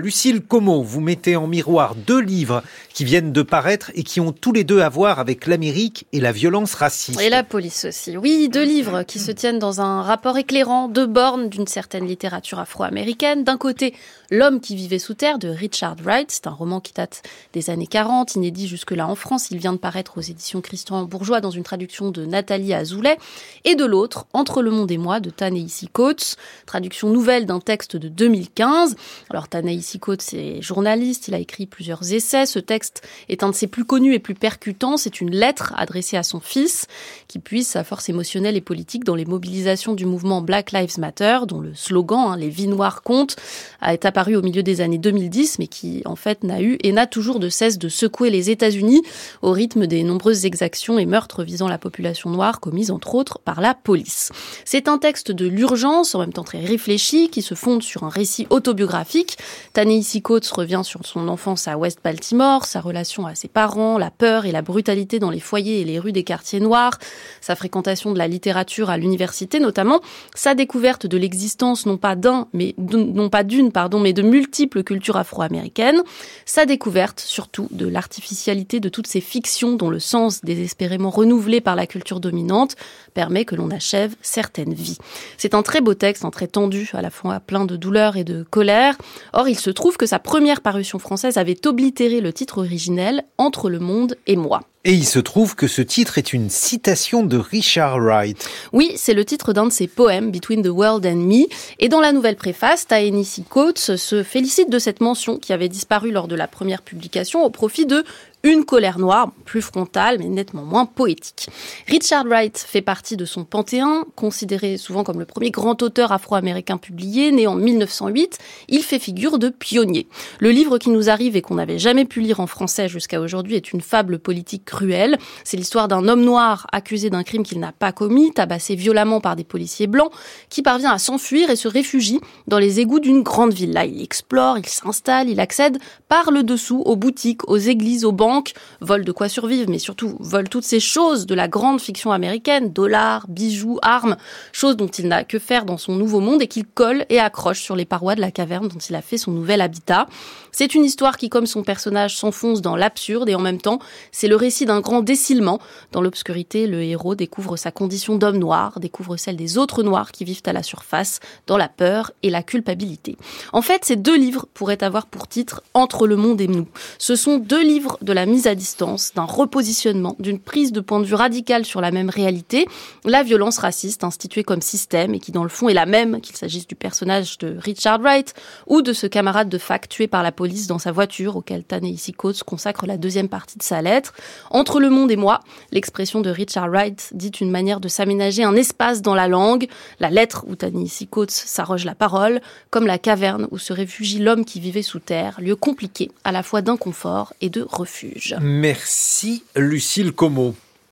Lucille Como, vous mettez en miroir deux livres qui viennent de paraître et qui ont tous les deux à voir avec l'Amérique et la violence raciste. Et la police aussi. Oui, deux livres qui se tiennent dans un rapport éclairant, deux bornes d'une certaine littérature afro-américaine. D'un côté, L'homme qui vivait sous terre de Richard Wright, c'est un roman qui date des années 40, inédit jusque-là en France. Il vient de paraître aux éditions Christian Bourgeois dans une traduction de Nathalie Azoulay. Et de l'autre, Entre le monde et moi de Tanaïsi Coates, traduction nouvelle d'un texte de 2015. Alors Tanaïsi Coates est journaliste, il a écrit plusieurs essais. Ce texte est un de ses plus connus et plus percutants. C'est une lettre adressée à son fils qui puise sa force émotionnelle et politique dans les mobilisations du mouvement Black Lives Matter, dont le slogan hein, Les vies noires comptent été apparu au milieu des années 2010, mais qui en fait n'a eu et n'a toujours de cesse de secouer les États-Unis au rythme des nombreuses exactions et meurtres visant la population noire commises entre autres par la police. C'est un texte de l'urgence, en même temps très réfléchi, qui se fonde sur un récit autobiographique. Ta-Nehisi Coates revient sur son enfance à West Baltimore, sa relation à ses parents, la peur et la brutalité dans les foyers et les rues des quartiers noirs, sa fréquentation de la littérature à l'université notamment, sa découverte de l'existence non pas d'un, mais non pas d'une, pardon, mais de multiples cultures afro-américaines, sa découverte surtout de l'artificialité de toutes ces fictions dont le sens désespérément renouvelé par la culture dominante permet que l'on achève certaines vies. C'est un très beau texte, un très tendu, à la fois plein de douleur et de colère. Or, il se trouve que sa première parution française avait oblitéré le titre originel Entre le monde et moi. Et il se trouve que ce titre est une citation de Richard Wright. Oui, c'est le titre d'un de ses poèmes, Between the World and Me. Et dans la nouvelle préface, Taenisi Coates se félicite de cette mention qui avait disparu lors de la première publication au profit de une colère noire, plus frontale, mais nettement moins poétique. Richard Wright fait partie de son panthéon, considéré souvent comme le premier grand auteur afro-américain publié, né en 1908. Il fait figure de pionnier. Le livre qui nous arrive et qu'on n'avait jamais pu lire en français jusqu'à aujourd'hui est une fable politique cruelle. C'est l'histoire d'un homme noir accusé d'un crime qu'il n'a pas commis, tabassé violemment par des policiers blancs, qui parvient à s'enfuir et se réfugie dans les égouts d'une grande ville. Là, il explore, il s'installe, il accède par le dessous aux boutiques, aux églises, aux banques, vole de quoi survivre, mais surtout vole toutes ces choses de la grande fiction américaine, dollars, bijoux, armes, choses dont il n'a que faire dans son nouveau monde et qu'il colle et accroche sur les parois de la caverne dont il a fait son nouvel habitat. C'est une histoire qui, comme son personnage, s'enfonce dans l'absurde et en même temps, c'est le récit d'un grand décilement. Dans l'obscurité, le héros découvre sa condition d'homme noir, découvre celle des autres noirs qui vivent à la surface, dans la peur et la culpabilité. En fait, ces deux livres pourraient avoir pour titre Entre le monde et nous. Ce sont deux livres de la mise à distance, d'un repositionnement, d'une prise de point de vue radicale sur la même réalité, la violence raciste instituée comme système et qui dans le fond est la même, qu'il s'agisse du personnage de Richard Wright ou de ce camarade de fac tué par la police dans sa voiture auquel Ta-Nehisi Coates consacre la deuxième partie de sa lettre. Entre le monde et moi, l'expression de Richard Wright dit une manière de s'aménager un espace dans la langue, la lettre où Ta-Nehisi Coates s'arroge la parole, comme la caverne où se réfugie l'homme qui vivait sous terre, lieu compliqué à la fois d'inconfort et de refuge. Merci Lucille Como.